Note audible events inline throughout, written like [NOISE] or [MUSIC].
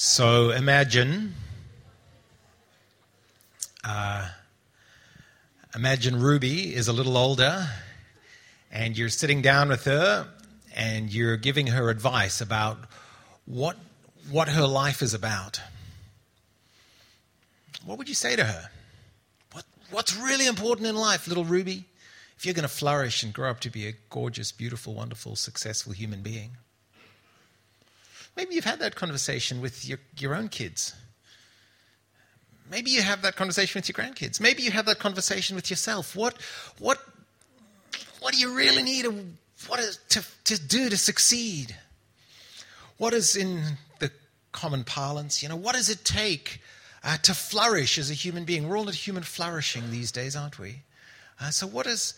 So imagine, uh, imagine Ruby is a little older, and you're sitting down with her, and you're giving her advice about what what her life is about. What would you say to her? What, what's really important in life, little Ruby? If you're going to flourish and grow up to be a gorgeous, beautiful, wonderful, successful human being. Maybe you've had that conversation with your, your own kids. Maybe you have that conversation with your grandkids. Maybe you have that conversation with yourself. What, what, what do you really need to, what is, to, to do to succeed? What is in the common parlance? You know, what does it take uh, to flourish as a human being? We're all at human flourishing these days, aren't we? Uh, so, what is,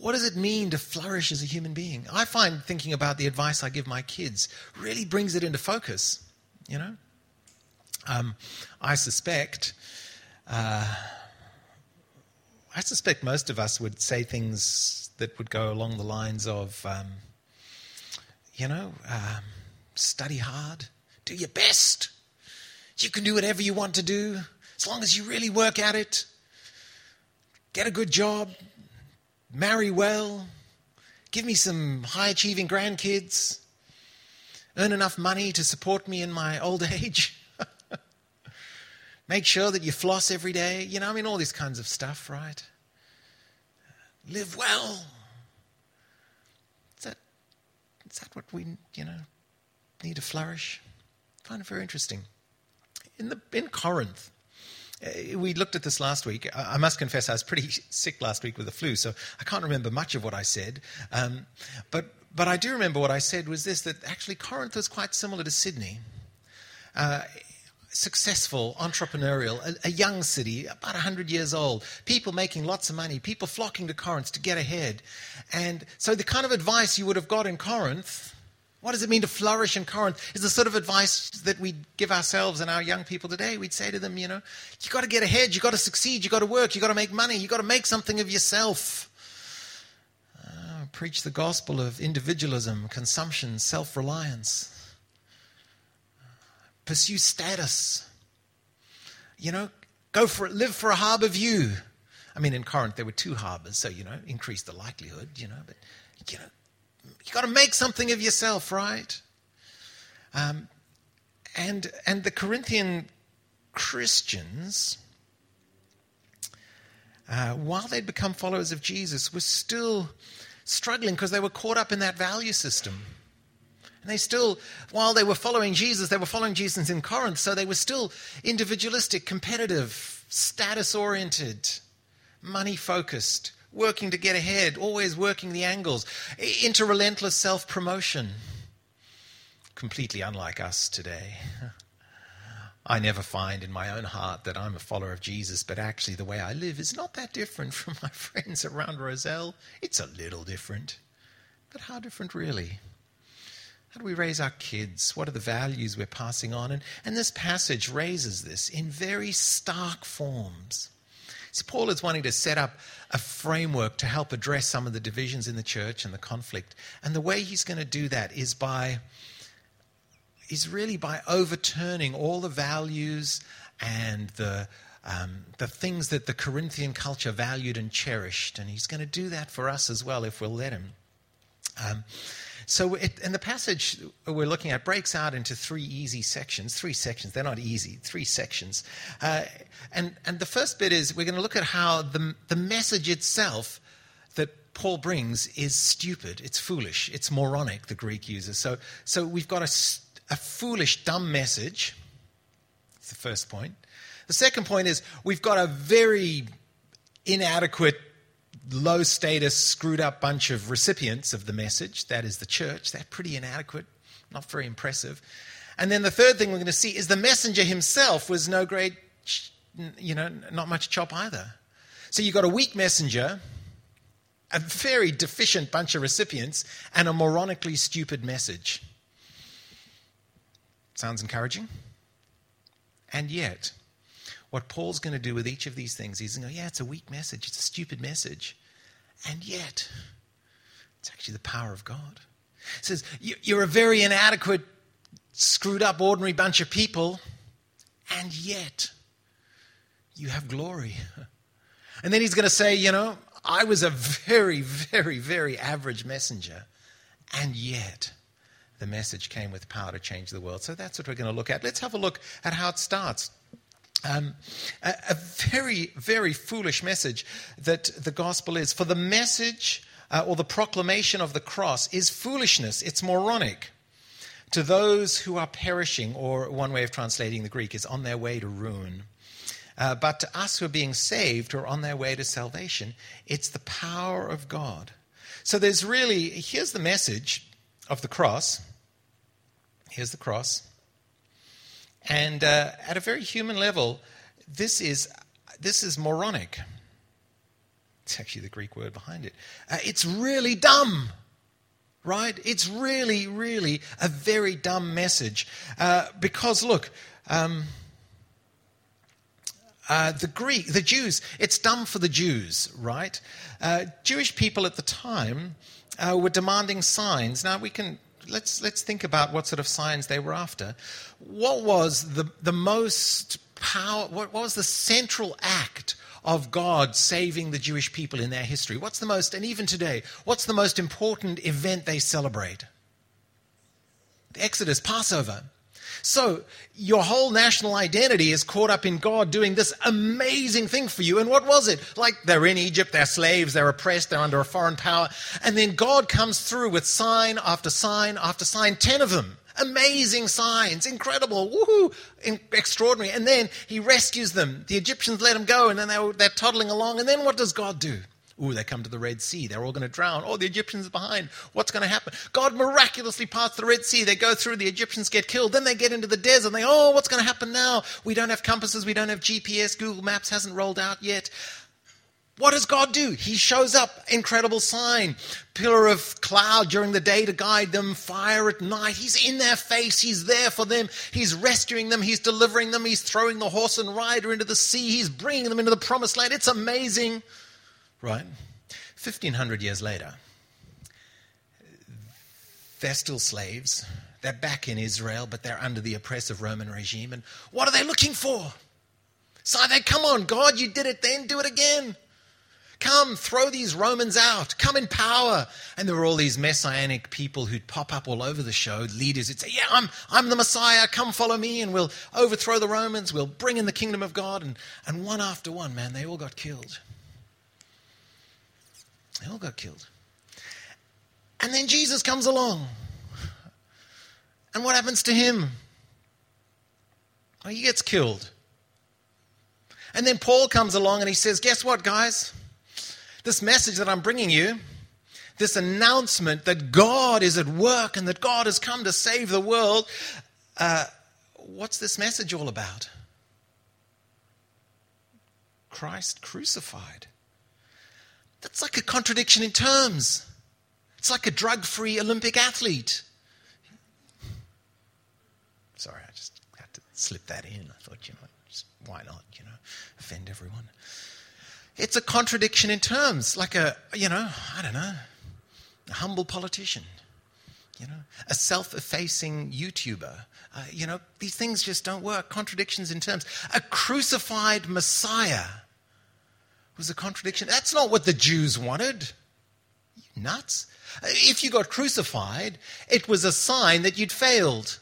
what does it mean to flourish as a human being? I find thinking about the advice I give my kids really brings it into focus, you know? Um, I suspect, uh, I suspect most of us would say things that would go along the lines of, um, you know, um, study hard, do your best. You can do whatever you want to do as long as you really work at it. Get a good job, marry well, give me some high achieving grandkids, earn enough money to support me in my old [LAUGHS] age. Make sure that you floss every day. You know, I mean, all these kinds of stuff, right? Live well. Is that, is that what we, you know, need to flourish? I find it very interesting. In, the, in Corinth, we looked at this last week. I must confess, I was pretty sick last week with the flu, so I can't remember much of what I said. Um, but, but I do remember what I said was this that actually Corinth was quite similar to Sydney. Uh, successful, entrepreneurial, a, a, young city, about 100 years old, people making lots of money, people flocking to Corinth to get ahead. And so the kind of advice you would have got in Corinth what does it mean to flourish in Corinth? Is the sort of advice that we give ourselves and our young people today. We'd say to them, you know, you got to get ahead, you got to succeed, you got to work, you got to make money, you got to make something of yourself. Uh, preach the gospel of individualism, consumption, self reliance. Pursue status. You know, go for it, live for a harbor view. I mean, in Corinth there were two harbors, so you know, increase the likelihood. You know, but you know, you got to make something of yourself, right? Um, and and the Corinthian Christians, uh, while they'd become followers of Jesus, were still struggling because they were caught up in that value system. And they still, while they were following Jesus, they were following Jesus in Corinth, so they were still individualistic, competitive, status oriented, money focused, working to get ahead, always working the angles, into relentless self promotion. Completely unlike us today. [LAUGHS] I never find in my own heart that I'm a follower of Jesus, but actually the way I live is not that different [LAUGHS] from my friends around Rozelle. It's a little different. But how different, really? How do we raise our kids? What are the values we're passing on? And, and this passage raises this in very stark forms. Paul is wanting to set up a framework to help address some of the divisions in the church and the conflict. And the way he's going to do that is by is really by overturning all the values and the um, the things that the Corinthian culture valued and cherished. And he's going to do that for us as well if we'll let him. Um, so, it, and the passage we're looking at breaks out into three easy sections. Three sections. They're not easy. Three sections. Uh, and and the first bit is we're going to look at how the the message itself that Paul brings is stupid. It's foolish. It's moronic. The Greek uses. So so we've got a, a foolish, dumb message. That's the first point. The second point is we've got a very inadequate low status, screwed up bunch of recipients of the message. That is the church. They're pretty inadequate, not very impressive. And then the third thing we're going to see is the messenger himself was no great, you know, not much chop either. So you've got a weak messenger, a very deficient bunch of recipients, and a moronically stupid message. Sounds encouraging? And yet, what Paul's going to do with each of these things, he's going to go, yeah, it's a weak message, it's a stupid message. And yet, it's actually the power of God. It says, you're a very inadequate screwed up, ordinary bunch of people, and yet you have glory. And then he's going to say, you know, I was a very, very, very average messenger, and yet the message came with power to change the world. So that's what we're going to look at. Let's have a look at how it starts. Um, a, a, very, very foolish message that the gospel is. For the message uh, or the proclamation of the cross is foolishness, it's moronic to those who are perishing, or one way of translating the Greek is on their way to ruin. Uh, but to us who are being saved or on their way to salvation, it's the power of God. So there's really, here's the message of the cross. Here's the cross. And uh, at a very human level, this is, this is moronic. It's actually the Greek word behind it. Uh, it's really dumb right? It's really, really a very dumb message. Uh, because, look, um, uh, the Greek, the Jews, it's dumb for the Jews, right? Uh, Jewish people at the time uh, were demanding signs. Now we can let's let's think about what sort of signs they were after. What was the the most power? What, was the central act of God saving the Jewish people in their history? What's the most, and even today, what's the most important event they celebrate? The Exodus, Passover. So, your whole national identity is caught up in God doing this amazing thing for you. And what was it? Like they're in Egypt, they're slaves, they're oppressed, they're under a foreign power. And then God comes through with sign after sign after sign, 10 of them. Amazing signs, incredible, woohoo, extraordinary. And then he rescues them. The Egyptians let them go, and then they're, they're toddling along. And then what does God do? Ooh, they come to the Red Sea. They're all going to drown. Oh, the Egyptians are behind. What's going to happen? God miraculously parts the Red Sea. They go through, the Egyptians get killed. Then they get into the desert and they, oh, what's going to happen now? We don't have compasses. We don't have GPS. Google Maps hasn't rolled out yet. What does God do? He shows up, incredible sign. Pillar of cloud during the day to guide them, fire at night. He's in their face. He's there for them. He's rescuing them. He's delivering them. He's throwing the horse and rider into the sea. He's bringing them into the promised land. It's amazing. Right? 1500 years later, they're still slaves. They're back in Israel, but they're under the oppressive Roman regime. And what are they looking for? So they, come on, God, you did it then, do it again. Come, throw these Romans out. Come in power. And there were all these messianic people who'd pop up all over the show, leaders who'd say, Yeah, I'm, I'm the Messiah. Come follow me, and we'll overthrow the Romans. We'll bring in the kingdom of God. And, and one after one, man, they all got killed. They all got killed. And then Jesus comes along. And what happens to him? Well, he gets killed. And then Paul comes along and he says, Guess what, guys? This message that I'm bringing you, this announcement that God is at work and that God has come to save the world, uh, what's this message all about? Christ crucified. That's like a contradiction in terms. It's like a drug free Olympic athlete. Sorry, I just had to slip that in. I thought, you know, just, why not, you know, offend everyone. It's a contradiction in terms, like a, you know, I don't know, a humble politician, you know, a self effacing YouTuber. Uh, you know, these things just don't work. Contradictions in terms. A crucified Messiah was a contradiction. That's not what the Jews wanted. Nuts. If you got crucified, it was a sign that you'd failed.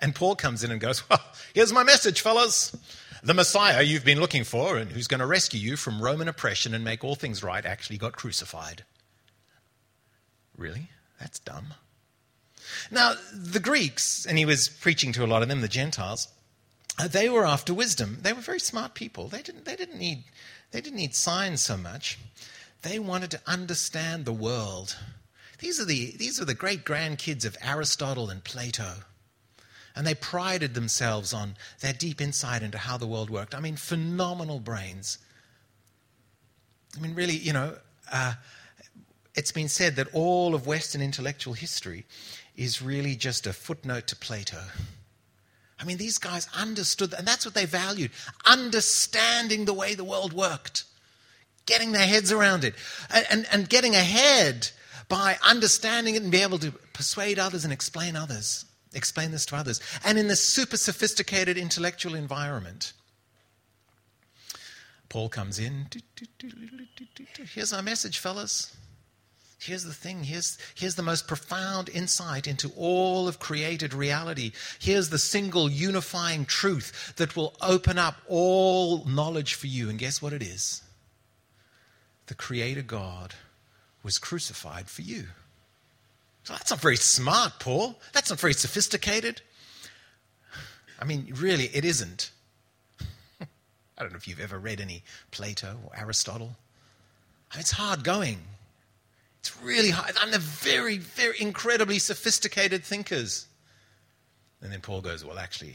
And Paul comes in and goes, Well, here's my message, fellas the Messiah you've been looking for and who's going to rescue you from Roman oppression and make all things right actually got crucified. Really? That's dumb. Now, the Greeks, and he was preaching to a lot of them, the Gentiles, they were after wisdom. They were very smart people. They didn't, they didn't, need, they didn't need signs so much. They wanted to understand the world. These are the, these are the great grandkids of Aristotle and Plato. And they prided themselves on their deep insight into how the world worked. I mean, phenomenal brains. I mean, really, you know, uh, it's been said that all of Western intellectual history is really just a footnote to Plato. I mean, these guys understood, and that's what they valued understanding the way the world worked, getting their heads around it, and, and, and getting ahead by understanding it and be able to persuade others and explain others, explain this to others. And in this super sophisticated intellectual environment, Paul comes in. Here's our message, fellas. Here's the thing. Here's, here's the most profound insight into all of created reality. Here's the single unifying truth that will open up all knowledge for you. And guess what it is? The Creator God was crucified for you. So that's not very smart, Paul. That's not very sophisticated. I mean, really, it isn't. [LAUGHS] I don't know if you've ever read any Plato or Aristotle. It's hard going. It's really hard. And they're very, very incredibly sophisticated thinkers. And then Paul goes, Well, actually,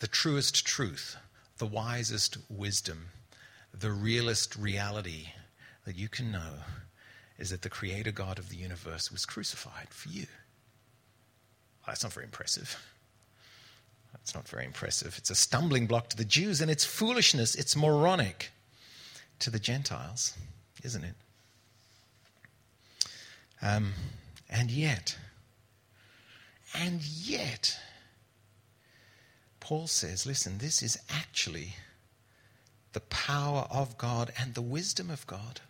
the truest truth, the wisest wisdom, the realest reality that you can know is that the creator God of the universe was crucified for you. Well, that's not very impressive. That's not very impressive. It's a stumbling block to the Jews, and it's foolishness, it's moronic to the Gentiles, isn't it? Um, and yet, and yet, Paul says, listen, this is actually the power of God and the wisdom of God.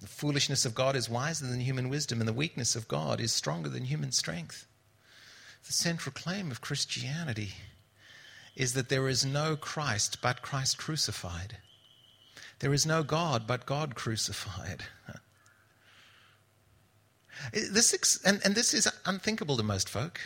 The foolishness of God is wiser than human wisdom, and the weakness of God is stronger than human strength. The central claim of Christianity is that there is no Christ but Christ crucified. There is no God but God crucified. [LAUGHS] This, and, and this is unthinkable to most folk.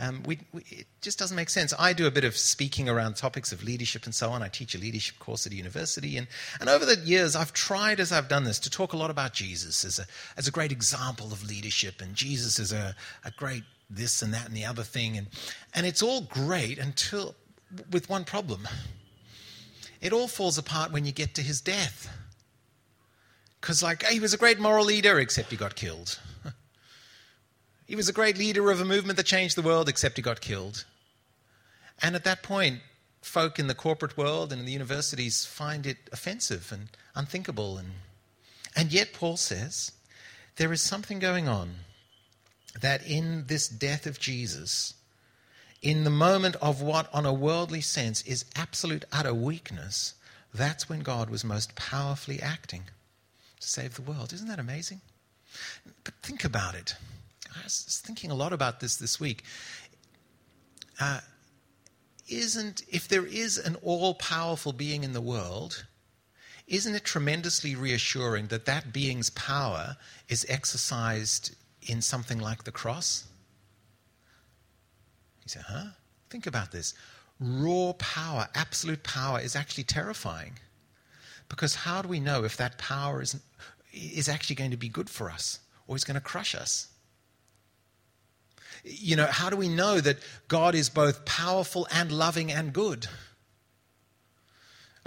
Um, we, we, it just doesn't make sense. I do a bit of speaking around topics of leadership and so on. I teach a leadership course at a university. And, and over the years, I've tried, as I've done this, to talk a lot about Jesus as a, as a great example of leadership. And Jesus is a, a great this and that and the other thing. And, and it's all great until, with one problem. It all falls apart when you get to his death. Because, like, he was a great moral leader, except he got killed. [LAUGHS] he was a great leader of a movement that changed the world, except he got killed. And at that point, folk in the corporate world and in the universities find it offensive and unthinkable. And, and yet, Paul says, there is something going on that in this death of Jesus, in the moment of what, on a worldly sense, is absolute utter weakness, that's when God was most powerfully acting to save the world. Isn't that amazing? But think about it. I was thinking a lot about this this week. Uh, isn't, if there is an all powerful being in the world, isn't it tremendously reassuring that that being's power is exercised in something like the cross? You say, huh? Think about this. Raw power, absolute power, is actually terrifying. Because how do we know if that power is, is actually going to be good for us or is going to crush us? You know, how do we know that God is both powerful and loving and good?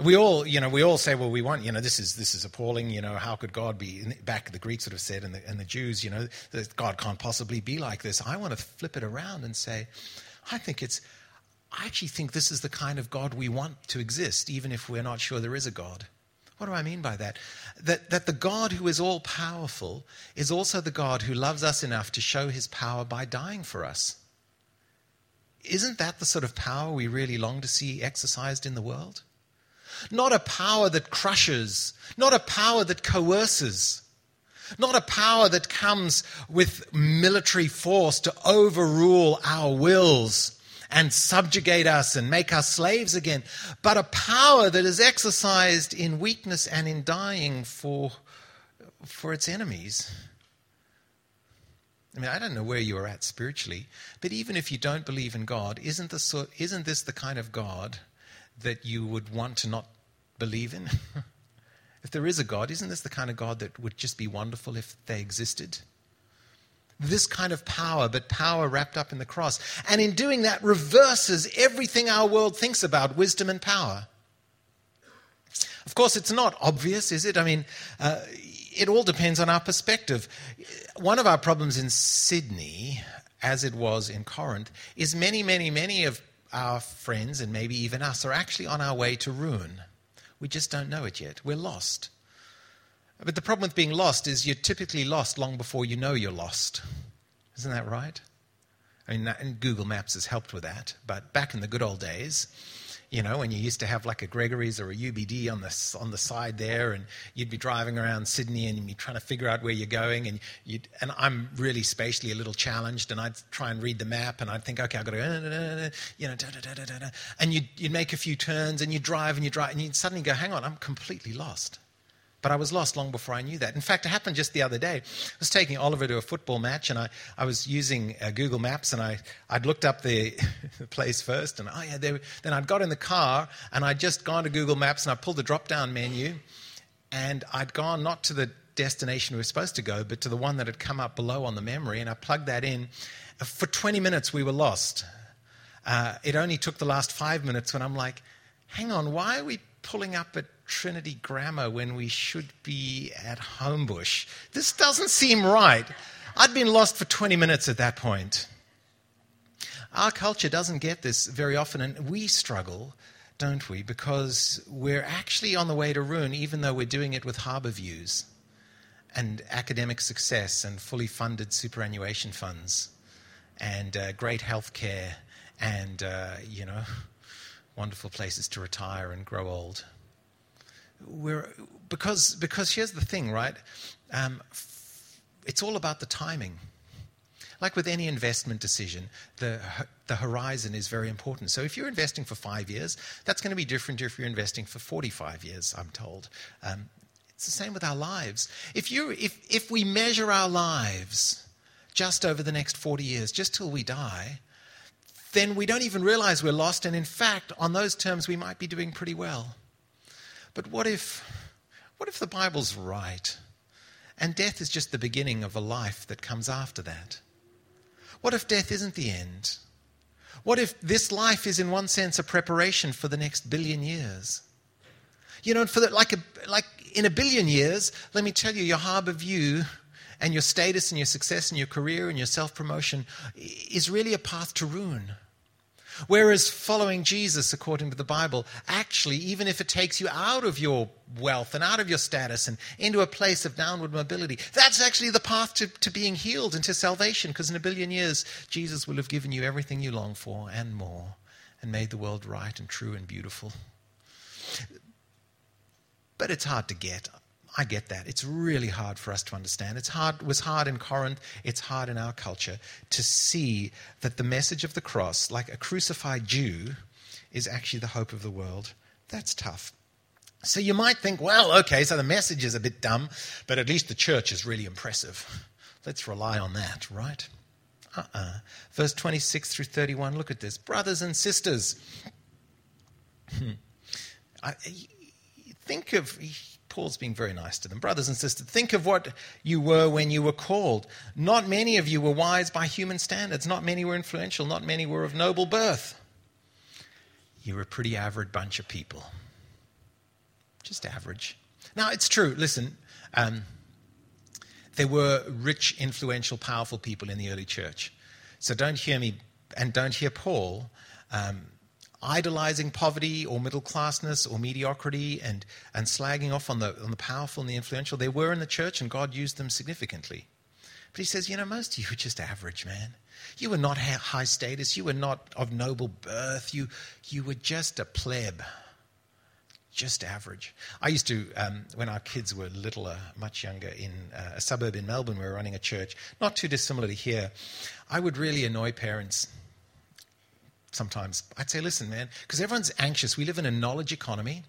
We all, you know, we all say, well, we want, you know, this is this is appalling. You know, how could God be? Back the Greeks would have said, and the, and the Jews, you know, that God can't possibly be like this. I want to flip it around and say, I think it's, I actually think this is the kind of God we want to exist, even if we're not sure there is a God. What do I mean by that? That, that the God who is all powerful is also the God who loves us enough to show his power by dying for us. Isn't that the sort of power we really long to see exercised in the world? Not a power that crushes, not a power that coerces, not a power that comes with military force to overrule our wills and subjugate us and make us slaves again, but a power that is exercised in weakness and in dying for, for its enemies. I mean, I don't know where you are at spiritually, but even if you don't believe in God, isn't this, isn't this the kind of God that you would want to not believe in? [LAUGHS] if there is a God, isn't this the kind of God that would just be wonderful if they existed? This kind of power, but power wrapped up in the cross. And in doing that, reverses everything our world thinks about wisdom and power. Of course, it's not obvious, is it? I mean, uh, it all depends on our perspective. One of our problems in Sydney, as it was in Corinth, is many, many, many of our friends, and maybe even us, are actually on our way to ruin. We just don't know it yet. We're lost. But the problem with being lost is you're typically lost long before you know you're lost. Isn't that right? I mean, and Google Maps has helped with that. But back in the good old days, you know, when you used to have like a Gregory's or a UBD on the, on the side there, and you'd be driving around Sydney and you'd be trying to figure out where you're going, and you'd, and I'm really spatially a little challenged, and I'd try and read the map, and I'd think, okay, I've got to go, you know, and you'd, you'd make a few turns, and you'd drive, and you'd drive, and you'd suddenly go, hang on, I'm completely lost. But I was lost long before I knew that. In fact, it happened just the other day. I was taking Oliver to a football match, and I, I was using uh, Google Maps, and I, I'd looked up the, [LAUGHS] place first, and oh, yeah, there, then I'd got in the car, and I'd just gone to Google Maps, and I pulled the drop down menu, and I'd gone not to the destination we were supposed to go, but to the one that had come up below on the memory, and I plugged that in. For 20 minutes, we were lost. Uh, it only took the last five minutes when I'm like, hang on, why are we pulling up at Trinity Grammar when we should be at Homebush. This doesn't seem right. I'd been lost for 20 minutes at that point. Our culture doesn't get this very often, and we struggle, don't we? Because we're actually on the way to ruin, even though we're doing it with harbour views and academic success and fully funded superannuation funds and uh, great health care and, uh, you know, [LAUGHS] wonderful places to retire and grow old we're, because, because here's the thing, right? Um, it's all about the timing. Like with any investment decision, the, the horizon is very important. So if you're investing for five years, that's going to be different if you're investing for 45 years, I'm told. Um, it's the same with our lives. If, you, if, if we measure our lives just over the next 40 years, just till we die, then we don't even realize we're lost. And in fact, on those terms, we might be doing pretty well. But what if, what if the Bible's right and death is just the beginning of a life that comes after that? What if death isn't the end? What if this life is, in one sense, a preparation for the next billion years? You know, for the, like, a, like in a billion years, let me tell you, your harbor view and your status and your success and your career and your self promotion is really a path to ruin. Whereas following Jesus, according to the Bible, actually, even if it takes you out of your wealth and out of your status and into a place of downward mobility, that's actually the path to, to being healed and to salvation, because in a billion years, Jesus will have given you everything you long for and more and made the world right and true and beautiful. But it's hard to get. I get that. It's really hard for us to understand. It's hard, it was hard in Corinth, it's hard in our culture to see that the message of the cross, like a crucified Jew, is actually the hope of the world. That's tough. So you might think, well, okay, so the message is a bit dumb, but at least the church is really impressive. [LAUGHS] Let's rely on that, right? Uh uh-uh. uh Verse 26 through 31, look at this. Brothers and sisters. [LAUGHS] I, think of Paul's being very nice to them. Brothers and sisters, think of what you were when you were called. Not many of you were wise by human standards. Not many were influential. Not many were of noble birth. You were a pretty average bunch of people. Just average. Now, it's true. Listen, um, there were rich, influential, powerful people in the early church. So don't hear me and don't hear Paul um, idolizing poverty or middle classness or mediocrity and, and slagging off on the, on the powerful and the influential. They were in the church and God used them significantly. But he says, you know, most of you were just average, man. You were not high status. You were not of noble birth. You, you were just a pleb, just average. I used to, um, when our kids were littler, much younger, in uh, a suburb in Melbourne, we were running a church, not too dissimilar to here. I would really annoy parents sometimes. I'd say, listen, man, because everyone's anxious. We live in a knowledge economy.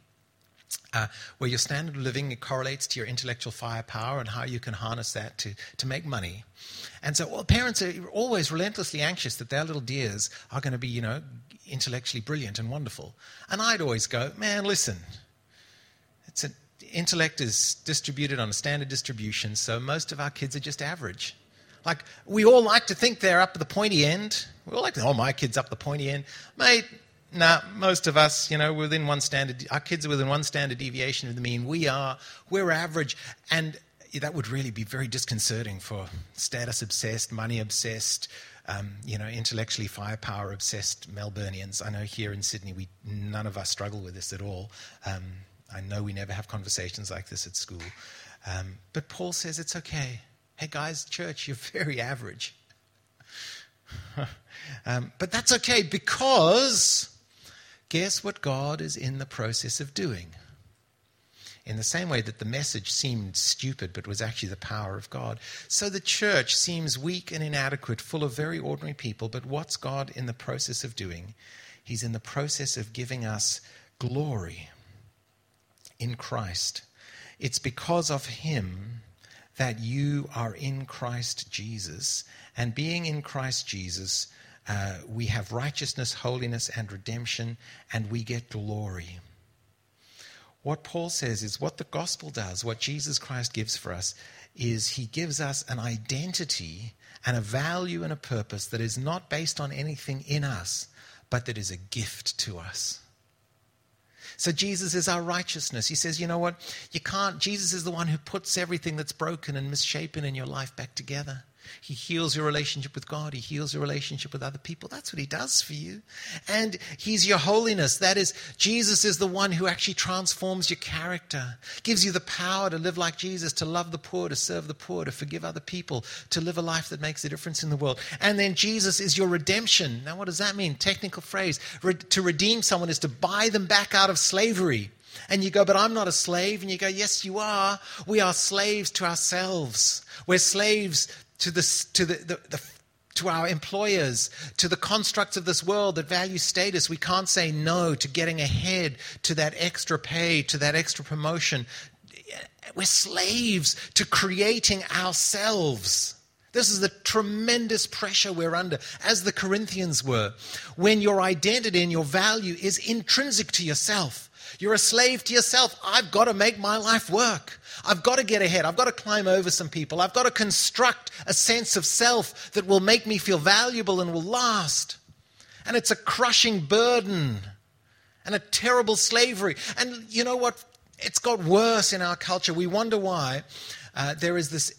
Uh, where your standard of living correlates to your intellectual firepower and how you can harness that to, to make money. And so well, parents are always relentlessly anxious that their little dears are going to be, you know, intellectually brilliant and wonderful. And I'd always go, man, listen, it's a, intellect is distributed on a standard distribution, so most of our kids are just average. Like, we all like to think they're up the pointy end. We all like oh, my kid's up the pointy end. Mate, nah, most of us, you know, within one standard, our kids are within one standard deviation of the mean. We are, we're average. And that would really be very disconcerting for status obsessed, money obsessed, um, you know, intellectually firepower obsessed Melburnians. I know here in Sydney, we none of us struggle with this at all. Um, I know we never have conversations like this at school. Um, but Paul says it's okay. Hey, guys, church, you're [LAUGHS] very average. [LAUGHS] um, but that's okay because guess what God is in the process of doing? in the same way that the message seemed stupid but was actually the power of God. So the church seems weak and inadequate, full of very ordinary people, but what's God in the process of doing? He's in the process of giving us glory in Christ. It's because of Him that you are in Christ Jesus. And being in Christ Jesus, uh, we have righteousness, holiness, and redemption, and we get glory. What Paul says is what the gospel does, what Jesus Christ gives for us, is he gives us an identity and a value and a purpose that is not based on anything in us, but that is a gift to us. So Jesus is our righteousness. He says, you know what? You can't, Jesus is the one who puts everything that's broken and misshapen in your life back together. He heals your relationship with God. He heals your relationship with other people. That's what He does for you. And He's your holiness. That is, Jesus is the one who actually transforms your character, gives you the power to live like Jesus, to love the poor, to serve the poor, to forgive other people, to live a life that makes a difference in the world. And then Jesus is your redemption. Now, what does that mean? Technical phrase. Re- to redeem someone is to buy them back out of slavery. And you go, but I'm not a slave. And you go, yes, you are. We are slaves to ourselves. We're slaves to, the, to, the, the, the, to our employers, to the constructs of this world that value status. We can't say no to getting ahead, to that extra pay, to that extra promotion. We're slaves to creating ourselves. This is the tremendous pressure we're under, as the Corinthians were, when your identity and your value is intrinsic to yourself. You're a slave to yourself. I've got to make my life work. I've got to get ahead. I've got to climb over some people. I've got to construct a sense of self that will make me feel valuable and will last. And it's a crushing burden and a terrible slavery. And you know what? It's got worse in our culture. We wonder why uh, there is this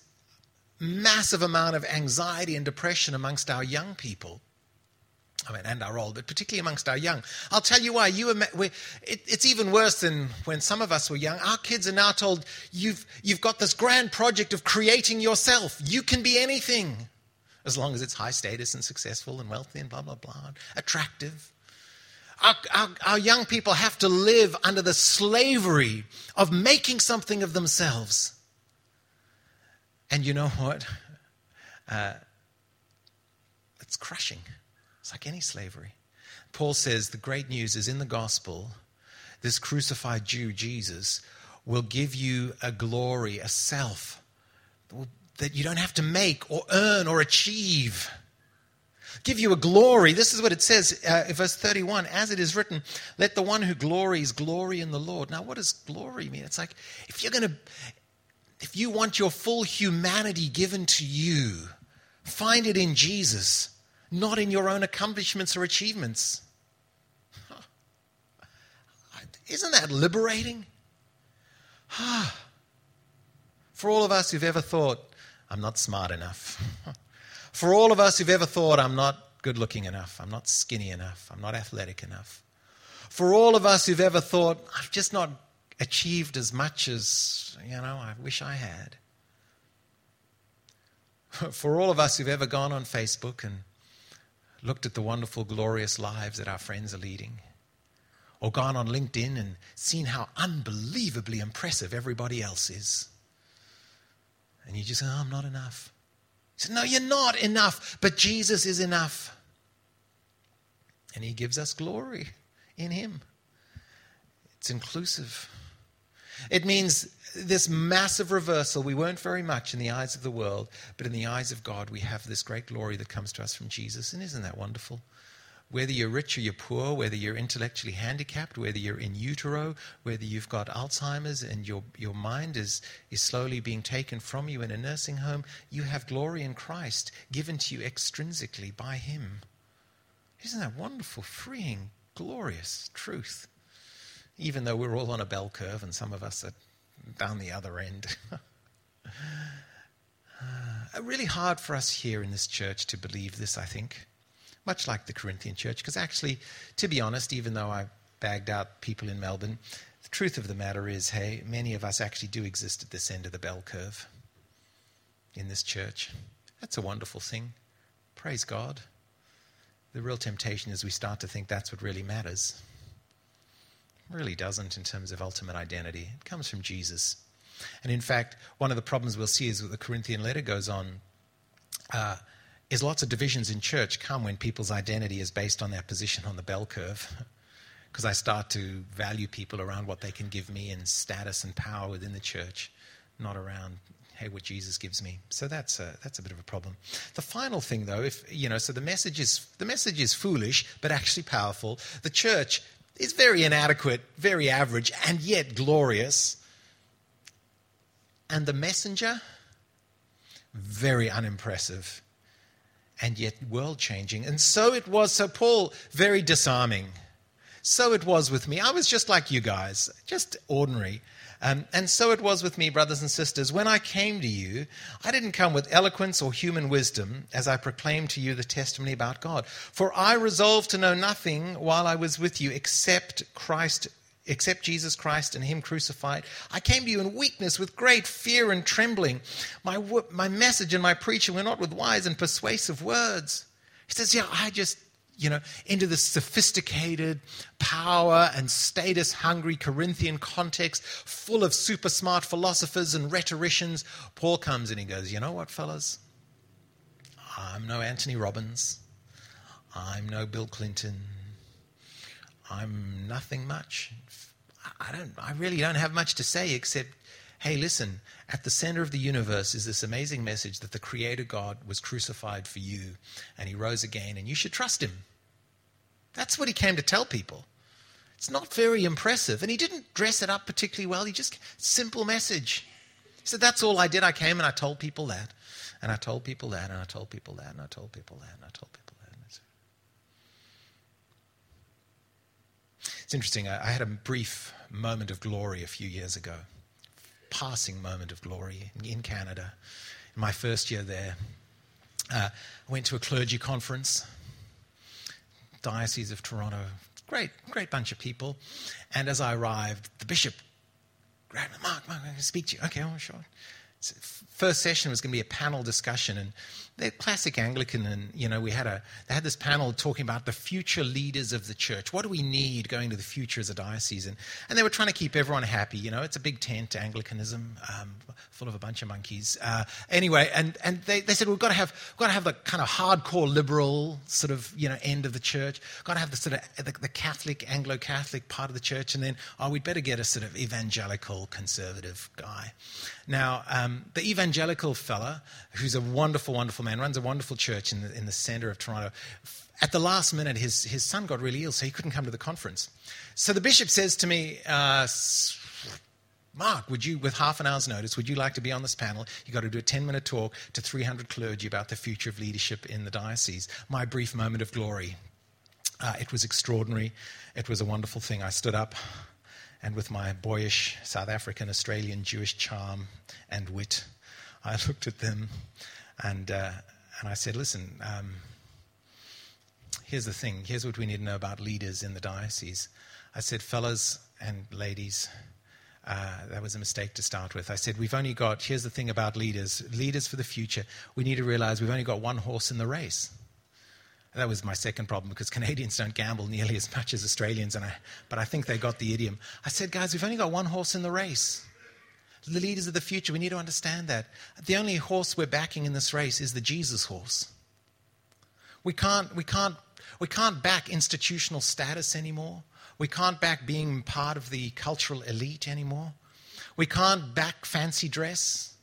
massive amount of anxiety and depression amongst our young people I mean, and our old, but particularly amongst our young. I'll tell you why. You, it, it's even worse than when some of us were young. Our kids are now told, you've, you've got this grand project of creating yourself. You can be anything, as long as it's high status and successful and wealthy and blah, blah, blah, attractive. Our, our, our young people have to live under the slavery of making something of themselves. And you know what? Uh, it's crushing. It's like any slavery. Paul says the great news is in the gospel, this crucified Jew, Jesus, will give you a glory, a self that you don't have to make or earn or achieve. Give you a glory. This is what it says uh, verse 31 As it is written, let the one who glories glory in the Lord. Now, what does glory mean? It's like if you're going to, if you want your full humanity given to you, find it in Jesus not in your own accomplishments or achievements. [LAUGHS] Isn't that liberating? [SIGHS] For all of us who've ever thought, I'm not smart enough. [LAUGHS] For all of us who've ever thought, I'm not good looking enough, I'm not skinny enough, I'm not athletic enough. For all of us who've ever thought, I've just not achieved as much as, you know, I wish I had. [LAUGHS] For all of us who've ever gone on Facebook and looked at the wonderful, glorious lives that our friends are leading, or gone on LinkedIn and seen how unbelievably impressive everybody else is. And you just say, oh, I'm not enough. He said, No, you're not enough, but Jesus is enough. And He gives us glory in Him. It's inclusive. It means this massive reversal. We weren't very much in the eyes of the world, but in the eyes of God, we have this great glory that comes to us from Jesus. And isn't that wonderful? Whether you're rich or you're poor, whether you're intellectually handicapped, whether you're in utero, whether you've got Alzheimer's and your, your mind is, is slowly being taken from you in a nursing home, you have glory in Christ given to you extrinsically by Him. Isn't that wonderful, freeing, glorious truth? Even though we're all on a bell curve and some of us are down the other end. [LAUGHS] uh, really hard for us here in this church to believe this, I think, much like the Corinthian church, because actually, to be honest, even though I bagged out people in Melbourne, The truth of the matter is, hey, many of us actually do exist at this end of the bell curve in this church. That's a wonderful thing. Praise God. The real temptation is we start to think that's what really matters. Really doesn't in terms of ultimate identity. It comes from Jesus. And in fact, one of the problems we'll see as the Corinthian letter goes on uh, is lots of divisions in church come when people's identity is based on their position on the bell curve. [LAUGHS] Because I start to value people around what they can give me and status and power within the church, not around hey, what Jesus gives me. So that's a, that's a bit of a problem. The final thing, though, if you know, so the message is the message is foolish, but actually powerful. The church is very inadequate, very average, and yet glorious. And the messenger, very unimpressive, and yet world changing. And so it was. So Paul, very disarming. So it was with me. I was just like you guys, just ordinary. Um, and so it was with me, brothers and sisters. When I came to you, I didn't come with eloquence or human wisdom as I proclaimed to you the testimony about God. For I resolved to know nothing while I was with you except Christ except Jesus Christ and Him crucified. I came to you in weakness with great fear and trembling. My, my message and my preaching were not with wise and persuasive words. He says, Yeah, I just you know, into this sophisticated, power and status hungry Corinthian context, full of super smart philosophers and rhetoricians, Paul comes and he goes, You know what, fellas? I'm no Anthony Robbins. I'm no Bill Clinton. I'm nothing much. I don't I really don't have much to say except hey listen at the center of the universe is this amazing message that the creator God was crucified for you and he rose again and you should trust him. That's what he came to tell people. It's not very impressive. And he didn't dress it up particularly well. He just, simple message. He said, That's all I did. I came and I told people that. And I told people that. And I told people that. And I told people that. And I told people that. It's interesting. I had a brief moment of glory a few years ago passing moment of glory in Canada. In my first year there, uh, I went to a clergy conference, Diocese of Toronto. Great, great bunch of people. And as I arrived, the bishop grabbed me, Mark, Mark, I'm going to speak to you. Okay, oh, sure. First session was going to be a panel discussion, and they're classic Anglican, and you know we had a they had this panel talking about the future leaders of the church. What do we need going to the future as a diocese? And, and they were trying to keep everyone happy. You know, it's a big tent, Anglicanism, um, full of a bunch of monkeys. Uh, anyway, and and they, they said we've got to have got to have the kind of hardcore liberal sort of you know end of the church. we've Got to have the sort of the, the Catholic Anglo-Catholic part of the church, and then oh we'd better get a sort of evangelical conservative guy. Now um, the evangelical fella, who's a wonderful wonderful man, runs a wonderful church in the, in the center of Toronto. At the last minute, his, his son got really ill, so he couldn't come to the conference. So the bishop says to me, uh, Mark, would you, with half an hour's notice, would you like to be on this panel? You've got to do a 10 minute talk to 300 clergy about the future of leadership in the diocese. My brief moment of glory. Uh, it was extraordinary. It was a wonderful thing. I stood up and, with my boyish South African, Australian, Jewish charm and wit, I [LAUGHS] looked at them and, uh, and I said, listen, um, here's the thing. Here's what we need to know about leaders in the diocese. I said, fellas and ladies, uh, that was a mistake to start with. I said, we've only got, here's the thing about leaders leaders for the future. We need to realize we've only got one horse in the race. That was my second problem because Canadians don't gamble nearly as much as Australians, and I, but I think they got the idiom. I said, guys, we've only got one horse in the race the leaders of the future. We need to understand that. The only horse we're backing in this race is the Jesus horse. We can't, we can't, we can't back institutional status anymore. We can't back being part of the cultural elite anymore. We can't back fancy dress,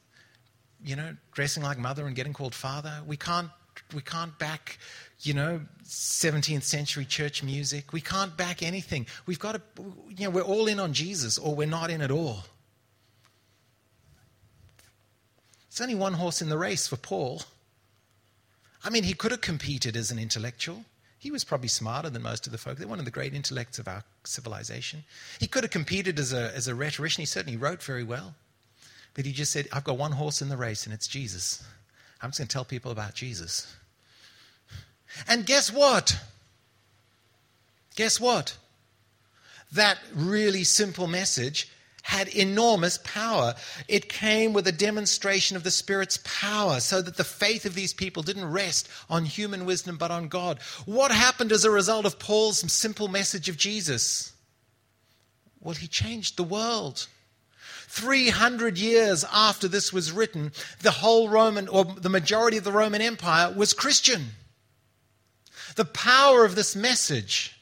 you know, dressing like mother and getting called father. We can't, we can't back, you know, 17th century church music. We can't back anything. We've got to, you know, we're all in on Jesus or we're not in at all. It's only one horse in the race for Paul. I mean, he could have competed as an intellectual. He was probably smarter than most of the folk. They're one of the great intellects of our civilization. He could have competed as a, as a rhetorician. He certainly wrote very well. But he just said, I've got one horse in the race, and it's Jesus. I'm just going to tell people about Jesus. And guess what? Guess what? that really simple message had enormous power. It came with a demonstration of the Spirit's power so that the faith of these people didn't rest on human wisdom but on God. What happened as a result of Paul's simple message of Jesus? Well, he changed the world. 300 years after this was written, the whole Roman, or the majority of the Roman Empire, was Christian. The power of this message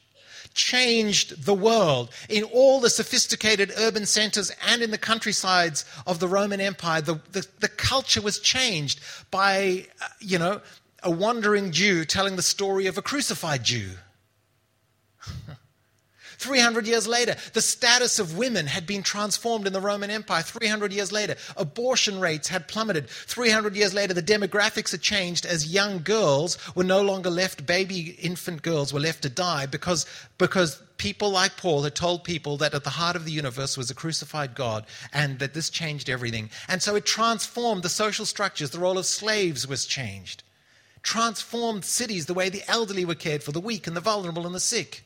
changed the world. In all the sophisticated urban centers and in the countrysides of the Roman Empire, the, the, the culture was changed by, uh, you know, a wandering Jew telling the story of a crucified Jew. [LAUGHS] 300 years later, the status of women had been transformed in the Roman Empire. 300 years later, abortion rates had plummeted. 300 years later, the demographics had changed as young girls were no longer left, baby infant girls were left to die because, because people like Paul had told people that at the heart of the universe was a crucified God and that this changed everything. And so it transformed the social structures. The role of slaves was changed. Transformed cities, the way the elderly were cared for, the weak and the vulnerable and the sick.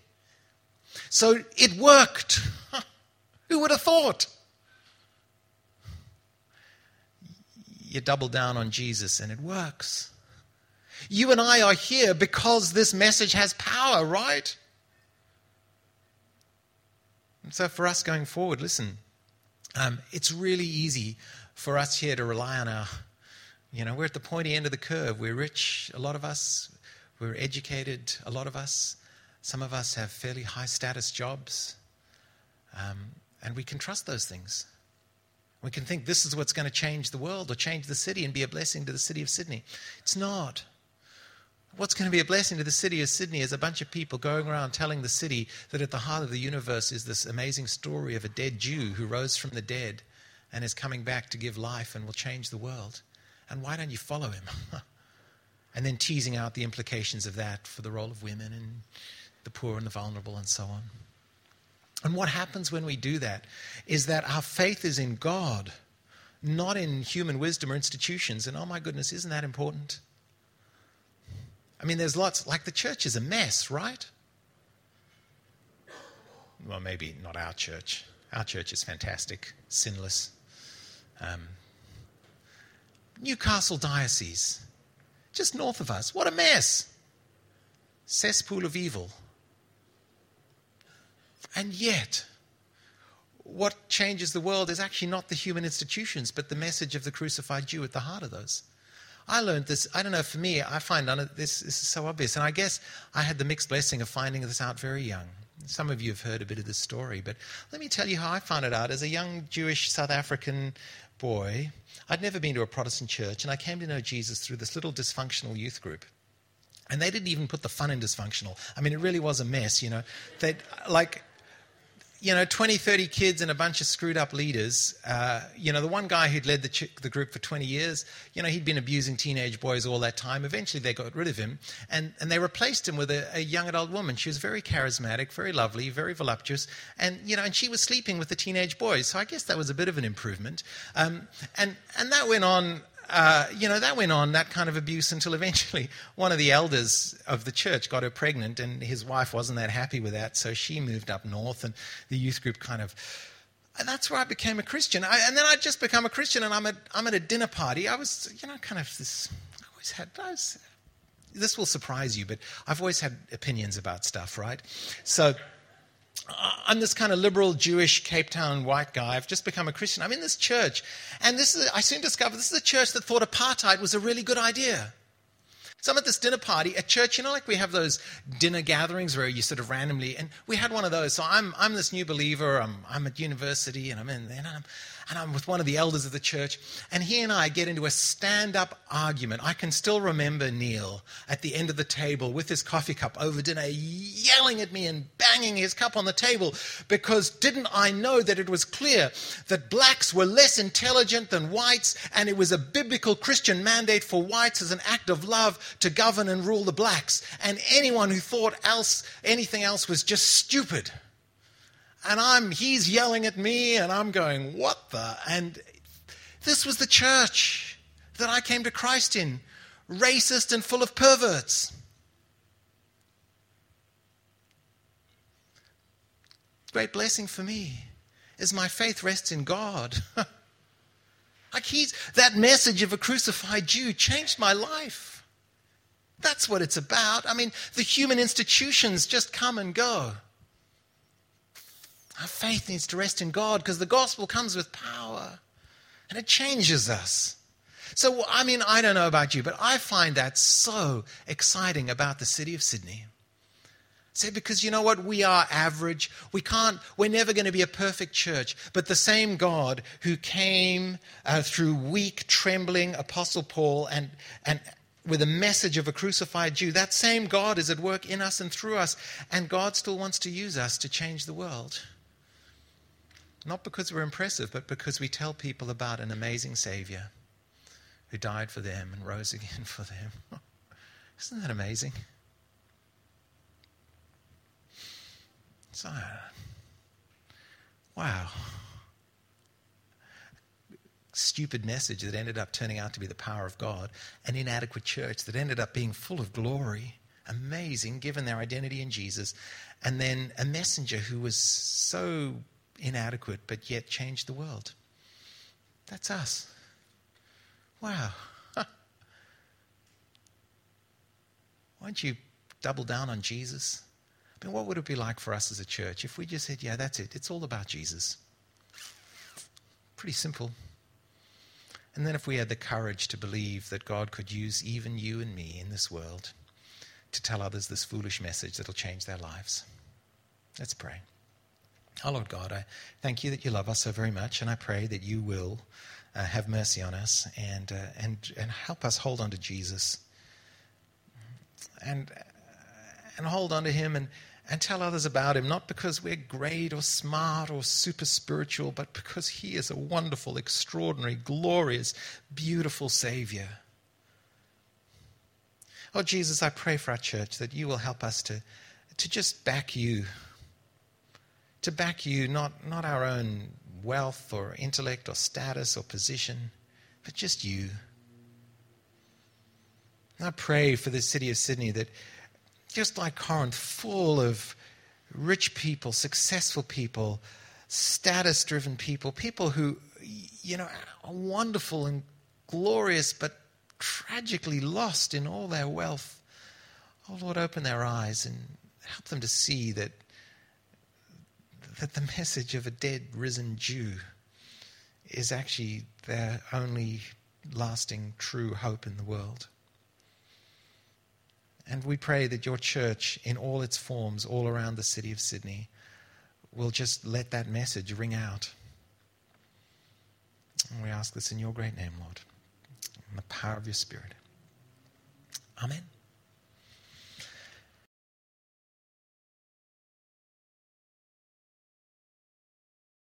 So it worked. [LAUGHS] Who would have thought? You double down on Jesus and it works. You and I are here because this message has power, right? And so for us going forward, listen, um, it's really easy for us here to rely on our, you know, we're at the pointy end of the curve. We're rich, a lot of us. We're educated, a lot of us. Some of us have fairly high status jobs, um, and we can trust those things. We can think this is what's going to change the world or change the city and be a blessing to the city of Sydney. It's not. What's going to be a blessing to the city of Sydney is a bunch of people going around telling the city that at the heart of the universe is this amazing story of a dead Jew who rose from the dead and is coming back to give life and will change the world. And why don't you follow him? [LAUGHS] and then teasing out the implications of that for the role of women and the poor and the vulnerable, and so on. And what happens when we do that is that our faith is in God, not in human wisdom or institutions. And oh my goodness, isn't that important? I mean, there's lots, like the church is a mess, right? Well, maybe not our church. Our church is fantastic, sinless. Um, Newcastle Diocese, just north of us. What a mess! Cesspool of evil. And yet, what changes the world is actually not the human institutions, but the message of the crucified Jew at the heart of those. I learned this, I don't know, for me, I find none this, this is so obvious. And I guess I had the mixed blessing of finding this out very young. Some of you have heard a bit of this story, but let me tell you how I found it out. As a young Jewish South African boy, I'd never been to a Protestant church, and I came to know Jesus through this little dysfunctional youth group. And they didn't even put the fun in dysfunctional. I mean, it really was a mess, you know. They like you know, 20, 30 kids and a bunch of screwed up leaders. Uh, you know, the one guy who'd led the, ch- the group for 20 years, you know, he'd been abusing teenage boys all that time. Eventually they got rid of him and, and they replaced him with a, a young adult woman. She was very charismatic, very lovely, very voluptuous. And, you know, and she was sleeping with the teenage boys. So I guess that was a bit of an improvement. Um, and, and that went on uh, you know, that went on, that kind of abuse, until eventually one of the elders of the church got her pregnant, and his wife wasn't that happy with that, so she moved up north, and the youth group kind of. And that's where I became a Christian. I, and then I just become a Christian, and I'm at, I'm at a dinner party. I was, you know, kind of this. I always had. I was, this will surprise you, but I've always had opinions about stuff, right? So Uh, I'm this kind of liberal Jewish Cape Town white guy. I've just become a Christian. I'm in this church. And this is, I soon discovered this is a church that thought apartheid was a really good idea. So I'm at this dinner party at church, you know, like we have those dinner gatherings where you sort of randomly, and we had one of those. So I'm, I'm this new believer, I'm, I'm at university, and I'm in there, and I'm, and I'm with one of the elders of the church, and he and I get into a stand up argument. I can still remember Neil at the end of the table with his coffee cup over dinner, yelling at me and banging his cup on the table because didn't I know that it was clear that blacks were less intelligent than whites, and it was a biblical Christian mandate for whites as an act of love to govern and rule the blacks, and anyone who thought else anything else was just stupid and I'm he's yelling at me and I'm going, "What the?" And this was the church that I came to Christ in, racist and full of perverts. great blessing for me is my faith rests in God. [LAUGHS] like he's that message of a crucified Jew changed my life. That's what it's about. I mean, the human institutions just come and go. Our faith needs to rest in God because the gospel comes with power and it changes us. So, I mean, I don't know about you, but I find that so exciting about the city of Sydney. Say, because you know what? We are average. We can't, we're never going to be a perfect church. But the same God who came uh, through weak, trembling Apostle Paul and, and with a message of a crucified Jew, that same God is at work in us and through us. And God still wants to use us to change the world. Not because we're impressive, but because we tell people about an amazing Savior who died for them and rose again [LAUGHS] for them. Isn't that amazing? So, wow. Stupid message that ended up turning out to be the power of God, an inadequate church that ended up being full of glory, amazing given their identity in Jesus, and then a messenger who was so inadequate but yet changed the world. That's us. Wow. [LAUGHS] Why don't you double down on Jesus? I mean, what would it be like for us as a church if we just said, yeah, that's it, it's all about Jesus? Pretty simple. And then if we had the courage to believe that God could use even you and me in this world to tell others this foolish message that'll change their lives. Let's pray. Oh, Lord God, I thank you that you love us so very much, and I pray that you will uh, have mercy on us and, uh, and, and help us hold on to Jesus and, and hold on to him and, and tell others about him, not because we're great or smart or super spiritual, but because he is a wonderful, extraordinary, glorious, beautiful Savior. Oh, Jesus, I pray for our church that you will help us to, to just back you to back you, not, not our own wealth or intellect or status or position, but just you. And I pray for the city of Sydney that, just like Corinth, full of rich people, successful people, status driven people, people who, you know, are wonderful and glorious, but tragically lost in all their wealth. Oh, Lord, open their eyes and help them to see that that the message of a dead, risen Jew is actually their only lasting, true hope in the world. And we pray that your church, in all its forms, all around the city of Sydney, will just let that message ring out. And we ask this in your great name, Lord, in the power of your Spirit. Amen.